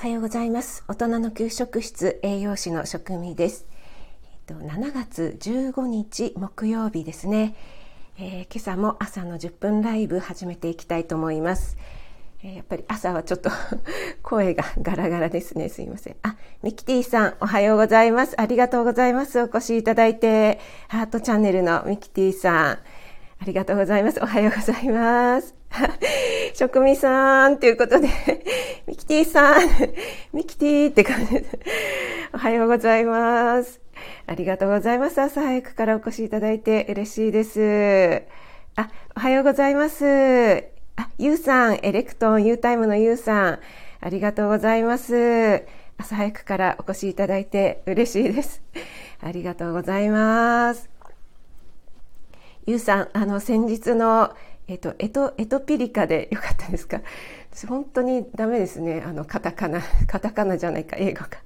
おはようございます。大人の給食室栄養士の職味です、えっと、7月15日木曜日ですね、えー、今朝も朝の10分ライブ始めていきたいと思います、えー、やっぱり朝はちょっと 声が ガラガラですね。すいません。あミキティさんおはようございます。ありがとうございます。お越しいただいて。ハートチャンネルのミキティさんありがとうございます。おはようございます。職味さんということで、ミキティさん、ミキティって感じで、おはようございます。ありがとうございます。朝早くからお越しいただいて嬉しいです。あ、おはようございます。あ、ゆうさん、エレクトン、ユータイムのゆうさん、ありがとうございます。朝早くからお越しいただいて嬉しいです。ありがとうございます。ゆうさん、あの、先日の、えっと、エト、エトピリカで よかったですか？本当にダメですね。あの、カタカナ、カタカナじゃないか、英語か。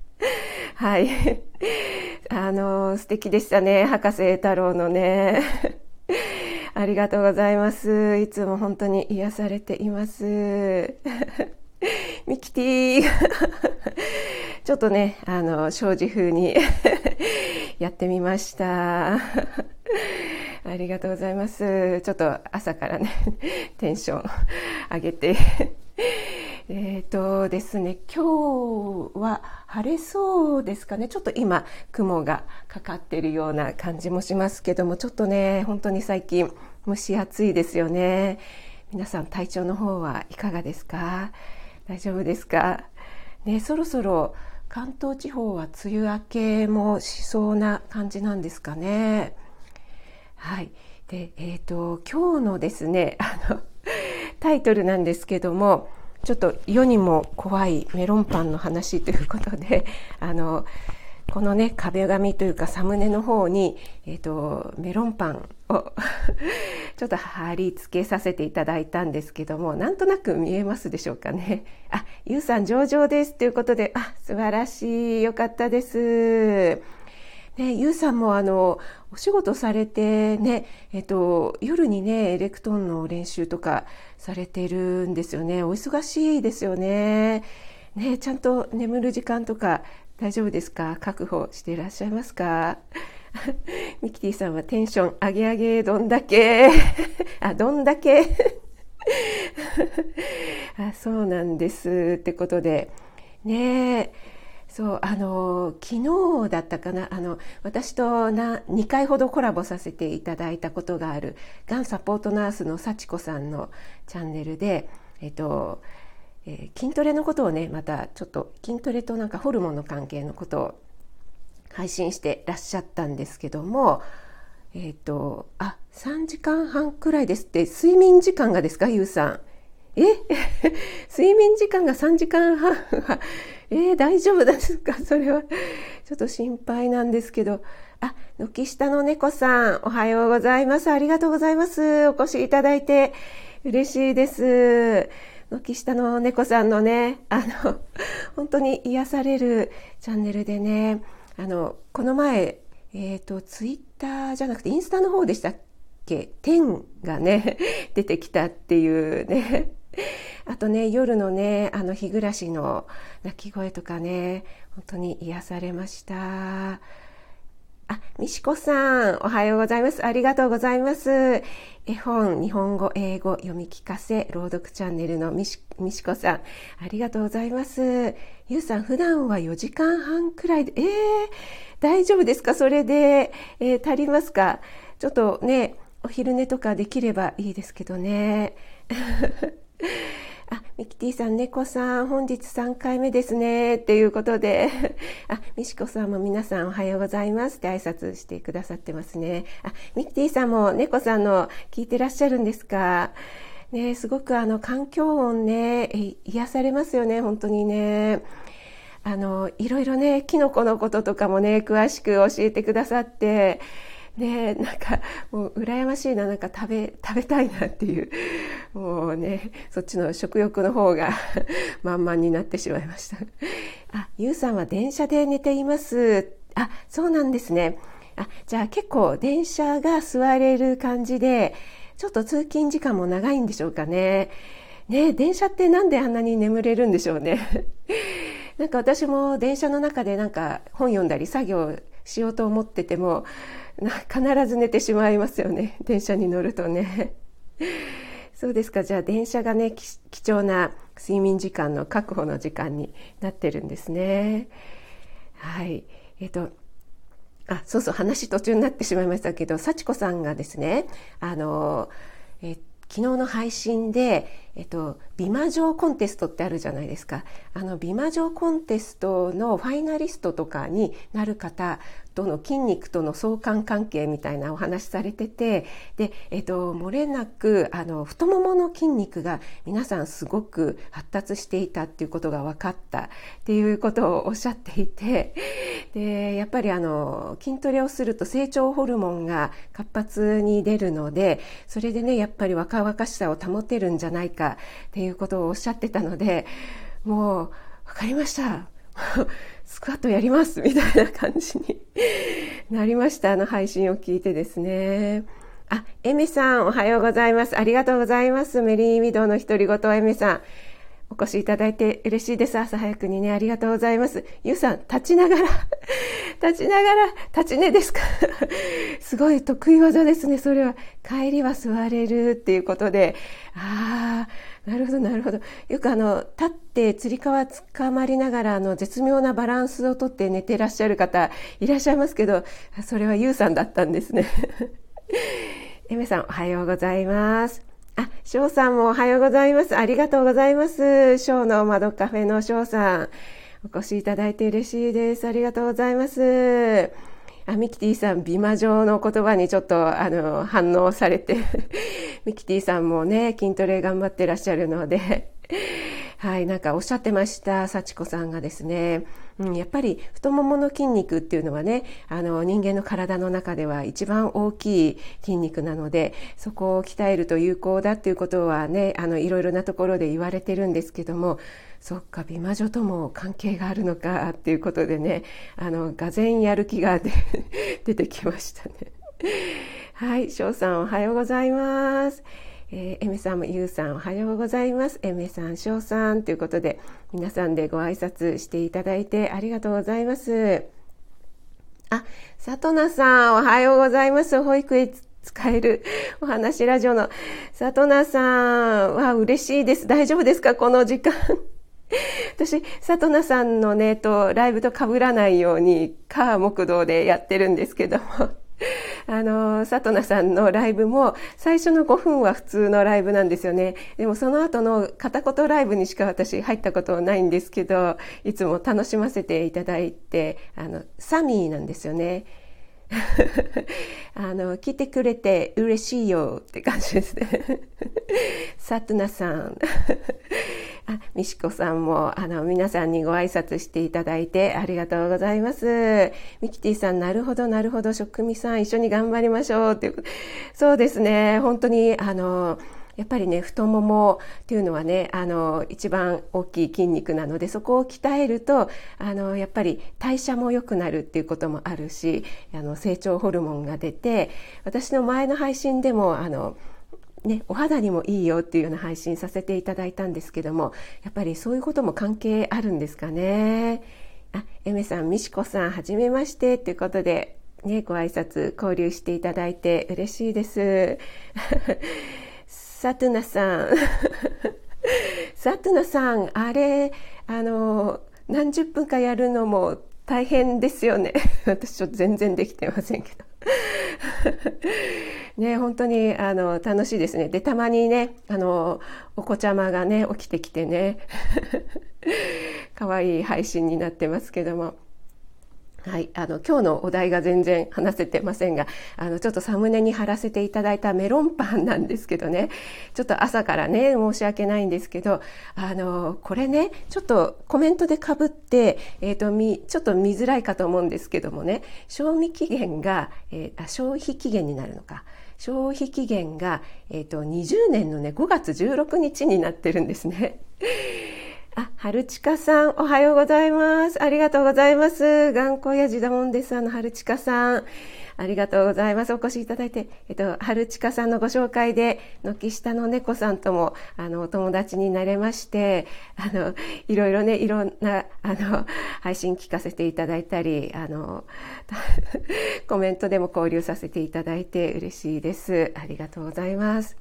はい。あの、素敵でしたね。博士太郎のね。ありがとうございます。いつも本当に癒されています。ミキティちょっとね、あの、障子風にやってみました。ありがとうございます。ちょっと朝からね、テンション上げて。えっとですね、今日は晴れそうですかね。ちょっと今、雲がかかっているような感じもしますけども、ちょっとね、本当に最近蒸し暑いですよね。皆さん体調の方はいかがですか？大丈夫ですか？ね、そろそろ関東地方は梅雨明けもしそうな感じなんですかね。はい。で、えっ、ー、と、今日のですね、あの、タイトルなんですけども、ちょっと世にも怖いメロンパンの話ということで、あの、このね、壁紙というかサムネの方に、えっ、ー、と、メロンパンを ちょっと貼り付けさせていただいたんですけども、なんとなく見えますでしょうかね。あ、ゆうさん上々ですということで、あ、素晴らしい。よかったです。ね、ゆうさんもあの、お仕事されてね、えっと、夜にね、エレクトーンの練習とかされてるんですよね。お忙しいですよね。ね、ちゃんと眠る時間とか大丈夫ですか？確保していらっしゃいますか？ミキティさんはテンション上げ上げどんだけ あ、どんだけ あそうなんですってことでねえそうあの昨日だったかなあの私とな2回ほどコラボさせていただいたことがあるがんサポートナースの幸子さんのチャンネルで、えっとえー、筋トレのことをねまたちょっと筋トレとなんかホルモンの関係のことを配信してらっしゃったんですけどもえっ、とあ3時間半くらいですって睡眠時間がですかゆうさん。え？睡眠時間が3時間半はえー、大丈夫ですか？それは。ちょっと心配なんですけど。あ、軒下の猫さん、おはようございます。ありがとうございます。お越しいただいて嬉しいです。軒下の猫さんのね、あの、本当に癒されるチャンネルでね、あの、この前、えっ、ー、と、ツイッターじゃなくてインスタの方でしたっけ？天がね、出てきたっていうね、あとね、夜のね、あの日暮らしの鳴き声とかね、本当に癒されました。あ、みしこさん、おはようございます。ありがとうございます。絵本、日本語、英語、読み聞かせ、朗読チャンネルのみしみしこさん、ありがとうございます。ゆうさん、普段は4時間半くらいで、えー、大丈夫ですか？それで、えー、足りますか？ちょっとね、お昼寝とかできればいいですけどね。あ、ミキティさん、猫さん、本日3回目ですね。っていうことで、あ、ミシコさんも皆さんおはようございますって挨拶してくださってますね。あ、ミキティさんも猫さんの聞いてらっしゃるんですか？ね、すごくあの環境音ね、癒されますよね、本当にね。あの、いろいろね、キノコのこととかもね、詳しく教えてくださって、ねなんかもう羨ましいななんか食べ食べたいなっていうもうねそっちの食欲の方が 満々になってしまいました。あゆうさんは電車で寝ています。あそうなんですね。あじゃあ結構電車が座れる感じでちょっと通勤時間も長いんでしょうかね。ね電車ってなんであんなに眠れるんでしょうね。なんか私も電車の中でなんか本読んだり作業しようと思ってても必ず寝てしまいますよね。電車に乗るとね。そうですか。じゃあ電車がね貴重な睡眠時間の確保の時間になってるんですね。はい。えっとあそうそう話途中になってしまいましたけど幸子さんがですねあのえ昨日の配信で、えっと、美魔女コンテストってあるじゃないですか。あの美魔女コンテストのファイナリストとかになる方との筋肉との相関関係みたいなお話されててで、えっと、漏れなくあの太ももの筋肉が皆さんすごく発達していたっていうことが分かった。っていうことをおっしゃっていてでやっぱりあの筋トレをすると成長ホルモンが活発に出るのでそれでねやっぱり若々しさを保てるんじゃないかっていうことをおっしゃってたのでもうわかりました スクワットやりますみたいな感じになりました。あの配信を聞いてですね。あ、エミさん、おはようございます。ありがとうございます。メリーミドの独り言、エミさん。お越しいただいて嬉しいです。朝早くにね、ありがとうございます。ゆうさん、立ちながら、立ちながら、立ち寝ですか？すごい得意技ですね、それは。帰りは座れるっていうことで。ああ、なるほど、なるほど。よくあの、立ってつり革つかまりながら、あの、絶妙なバランスをとって寝てらっしゃる方いらっしゃいますけど、それはゆうさんだったんですね。エメさん、おはようございます。あ、翔さんもおはようございます。ありがとうございます。翔の窓カフェの翔さん。お越しいただいて嬉しいです。ありがとうございます。あ、ミキティさん、美魔女の言葉にちょっと、あの、反応されて ミキティさんもね、筋トレ頑張ってらっしゃるのではい、なんかおっしゃってました、幸子さんがですね。うん、やっぱり太ももの筋肉っていうのはねあの人間の体の中では一番大きい筋肉なのでそこを鍛えると有効だっていうことはねあのいろいろなところで言われてるんですけどもそっか美魔女とも関係があるのかっていうことでねあのがぜやる気が出てきましたね。はい翔さんおはようございます。えー、エメさんもゆうさんおはようございます。エメさん、しょうさんということで、皆さんでご挨拶していただいてありがとうございます。あ、さとなさん、おはようございます。保育園使える お話ラジオのさとなさんは嬉しいです。大丈夫ですか？この時間。私、さとなさんのね、と、ライブと被らないように、カー木道でやってるんですけども。あの、さとなさんのライブも最初の5分は普通のライブなんですよね。でもその後の片言ライブにしか私入ったことないんですけど、いつも楽しませていただいて、あの、サミーなんですよね。あの、来てくれて嬉しいよって感じですね。サトナさん。あ、みしこさんも、あの、皆さんにご挨拶していただいてありがとうございます。ミキティさん、なるほど、なるほど、職味さん、一緒に頑張りましょうっていう。そうですね、本当に、あの、やっぱりね太ももっていうのはねあの一番大きい筋肉なのでそこを鍛えるとあのやっぱり代謝も良くなるっていうこともあるしあの成長ホルモンが出て私の前の配信でもあのね、お肌にもいいよっていうような配信させていただいたんですけどもやっぱりそういうことも関係あるんですかね。あ、エメさん、ミシコさん、はじめましてということで、ね、ご挨拶交流していただいて嬉しいです。サトゥナさん。サトゥナさん、あれ、あの、何十分かやるのも大変ですよね。私ちょっと全然できてませんけど。ね、本当にあの楽しいですね。で、たまにね、あの、お子ちゃまがね、起きてきてね、可愛いい配信になってますけども。はい。あの、今日のお題が全然話せてませんが、あの、ちょっとサムネに貼らせていただいたメロンパンなんですけどね、ちょっと朝からね、申し訳ないんですけど、あの、これね、ちょっとコメントでかぶって、えっ、ー、と、み、ちょっと見づらいかと思うんですけどもね、賞味期限が、えー、あ、消費期限になるのか。消費期限が、えっ、ー、と、20年のね、5月16日になってるんですね。あ、春近さん、おはようございます。ありがとうございます。頑固やじだもんです。あの、春近さん。ありがとうございます。お越しいただいて、えっと、春近さんのご紹介で、軒下の猫さんとも、あの、お友達になれまして、あの、いろいろね、いろんな、あの、配信聞かせていただいたり、あの、コメントでも交流させていただいて嬉しいです。ありがとうございます。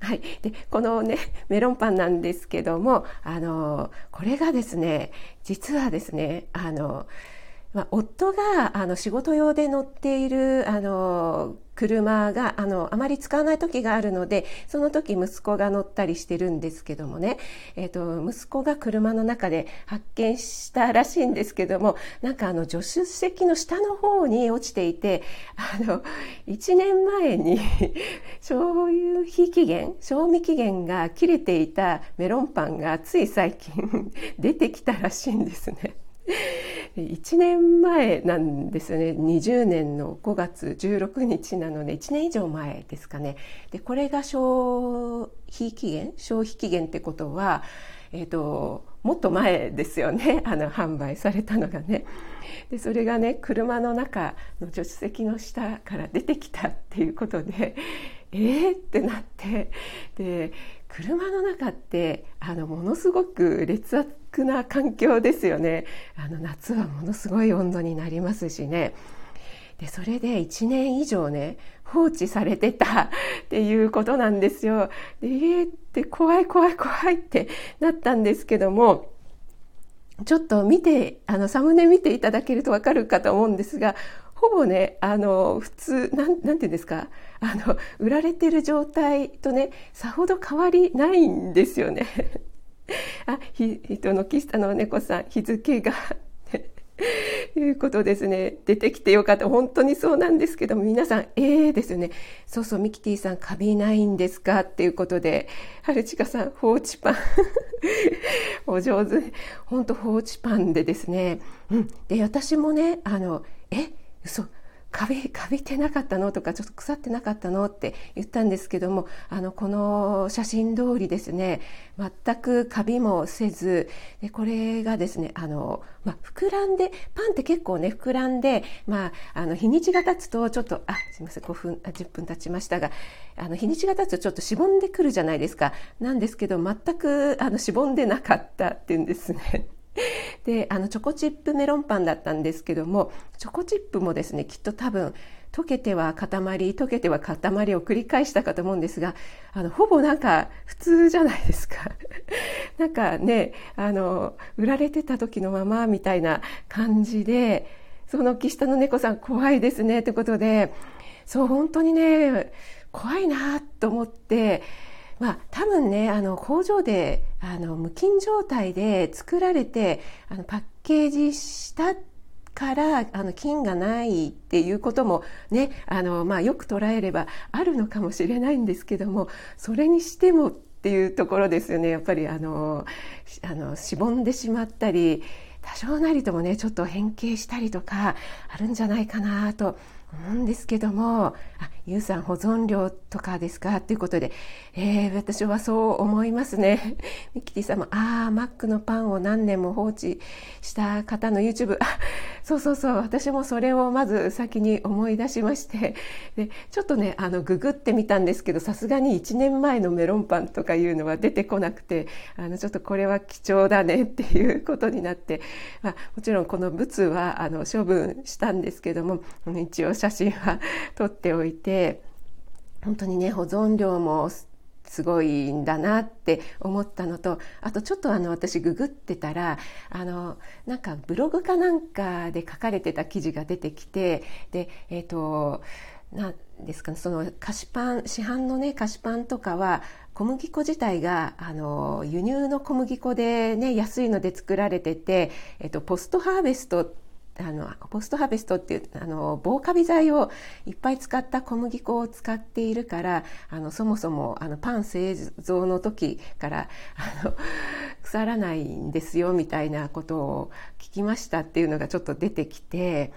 はい、でこのねメロンパンなんですけどもあのこれがですね実はですねあのまあ、夫があの仕事用で乗っているあの車があのあまり使わない時があるのでその時息子が乗ったりしてるんですけどもね、えーと、息子が車の中で発見したらしいんですけどもなんかあの助手席の下の方に落ちていてあの1年前に 消費期限賞味期限が切れていたメロンパンがつい最近 出てきたらしいんですね。1年前なんですよね。20年の5月16日なので1年以上前ですかね。でこれが消費期限？消費期限ってことは、えーと、もっと前ですよね。あの販売されたのがね。でそれがね車の中の助手席の下から出てきたっていうことで えーってなって。で車の中ってあのものすごく劣悪悪な環境ですよねあの夏はものすごい温度になりますしねでそれで1年以上ね放置されてた っていうことなんですよ。でえー、って怖い怖い怖いってなったんですけどもちょっと見てあのサムネ見ていただけるとわかるかと思うんですがほぼねあの普通なんなんて言うんですかあの売られてる状態とねさほど変わりないんですよね。あひ人のキスタの猫さん日付がいうことですね。出てきてよかった。本当にそうなんですけども皆さんええー、ですよね。そうそうミキティさんカビないんですか？っていうことで春近さん放置パン。お上手。本当放置パンでですね、うん、で私もねあのえ嘘。カビカビてなかったのとかちょっと腐ってなかったのって言ったんですけどもあのこの写真通りですね全くカビもせずでこれがですねあの、まあ、膨らんでパンって結構ね膨らんで、まあ、あの日にちが経つとちょっとあすいません5分あ10分経ちましたがあの日にちが経つとちょっとしぼんでくるじゃないですかなんですけど全くあのしぼんでなかったっていうんですね。であのチョコチップメロンパンだったんですけどもチョコチップもですねきっと多分溶けては塊溶けては塊を繰り返したかと思うんですがあのほぼなんか普通じゃないですか。なんかねあの売られてた時のままみたいな感じでその木下の猫さん怖いですねってことでそう本当にね怖いなと思ってまあ、多分ねあの工場であの無菌状態で作られてあのパッケージしたからあの菌がないっていうこともねあの、まあ、よく捉えればあるのかもしれないんですけどもそれにしてもっていうところですよね。やっぱりあのあのしぼんでしまったり多少なりともねちょっと変形したりとかあるんじゃないかなと思うんですけどもあゆうさん保存料とかですか？ということで、えー、私はそう思いますね。ミキティさんも、ああ、マックのパンを何年も放置した方の YouTube、そうそうそう、私もそれをまず先に思い出しまして、でちょっとね、あの、ググってみたんですけど、さすがに1年前のメロンパンとかいうのは出てこなくて、あの、ちょっとこれは貴重だね っていうことになって、まあ、もちろんこの物は、あの、処分したんですけども、一応写真は 撮っておいて、で本当にね保存量もすごいんだなって思ったのとあとちょっとあの私ググってたらあのなんかブログかなんかで書かれてた記事が出てきてでえっ、ー、となんですかねその菓子パン市販のね菓子パンとかは小麦粉自体があの輸入の小麦粉でね安いので作られてて、えっと、ポストハーベストあのポストハーベストっていうあの防カビ剤をいっぱい使った小麦粉を使っているからあのそもそもあのパン製造の時からあの腐らないんですよみたいなことを聞きましたっていうのがちょっと出てきて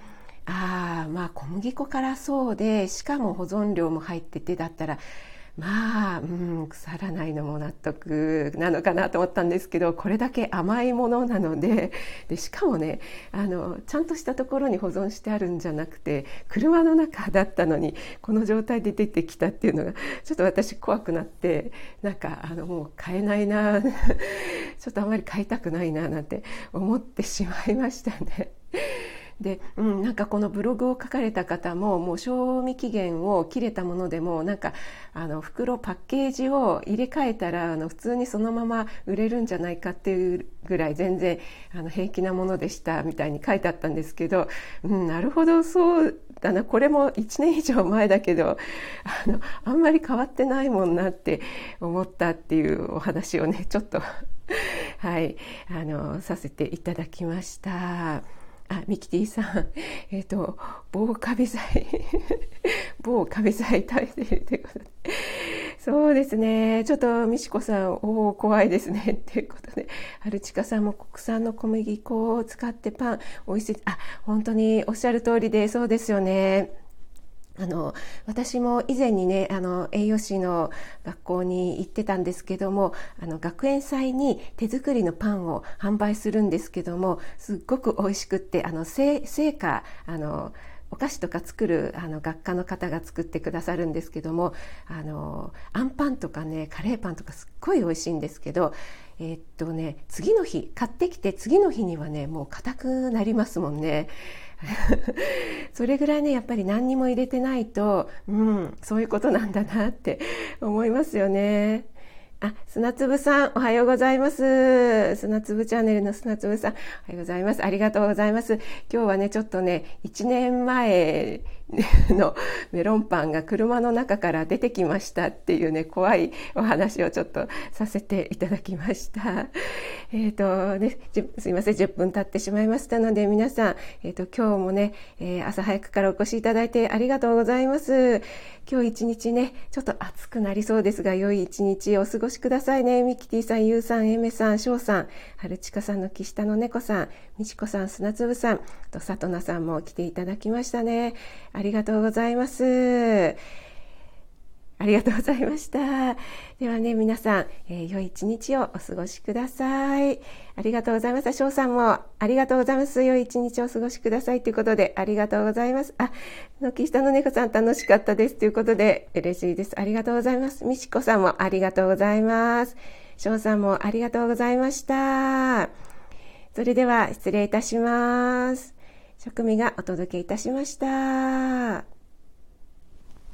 ああまあ小麦粉からそうでしかも保存料も入っててだったらまあ、うん、腐らないのも納得なのかなと思ったんですけどこれだけ甘いものなので でしかもねあのちゃんとしたところに保存してあるんじゃなくて車の中だったのにこの状態で出てきたっていうのがちょっと私怖くなってなんかあのもう買えないな ちょっとあまり買いたくないななんて思ってしまいましたね。で、うん、なんかこのブログを書かれた方ももう賞味期限を切れたものでもなんかあの袋パッケージを入れ替えたらあの普通にそのまま売れるんじゃないかっていうぐらい全然あの平気なものでしたみたいに書いてあったんですけど、うん、なるほどそうだなこれも1年以上前だけどあのあんまり変わってないもんなって思ったっていうお話をねちょっとはいあのさせていただきました。あ、ミキティさん、えっ、ー、と、棒カビ剤、棒カビ剤食べてるということで。そうですね。ちょっと、美智子さん、おお、怖いですね。っていうことで、アルチカさんも国産の小麦粉を使ってパン、美味しい。あ、本当におっしゃる通りで、そうですよね。あの私も以前にねあの栄養士の学校に行ってたんですけどもあの学園祭に手作りのパンを販売するんですけどもすっごく美味しくってあの成果あのお菓子とか作るあの学科の方が作ってくださるんですけどもあのあんパンとかねカレーパンとかすっごい美味しいんですけどえ、っとね次の日買ってきて次の日にはねもう硬くなりますもんね。それぐらいねやっぱり何にも入れてないと、うん、そういうことなんだなって思いますよね。あ、砂粒さん、おはようございます。砂粒チャンネルの砂粒さん、おはようございます。ありがとうございます。今日はね、ちょっとね、1年前の メロンパンが車の中から出てきましたっていうね、怖いお話をちょっとさせていただきました。えっ、ー、とね、すいません、10分経ってしまいましたので、皆さん、えっ、ー、と、今日もね、えー、朝早くからお越しいただいてありがとうございます。今日一日ね、ちょっと暑くなりそうですが、良い一日お過ご越しくださいね。ミキティさん、ユウさん、エメさん、ショウさん、ハルチカさんの岸田の猫さん、ミチコさん、砂粒さん、と、サトナさんも来ていただきましたね。ありがとうございます。ありがとうございました。ではね、皆さん、えー、良い一日をお過ごしください。ありがとうございました。翔さんもありがとうございます。良い一日をお過ごしくださいということで、ありがとうございます。あ、軒下の猫さん楽しかったですということで、嬉しいです。ありがとうございます。みしこさんもありがとうございます。翔さんもありがとうございました。それでは失礼いたします。職味がお届けいたしました。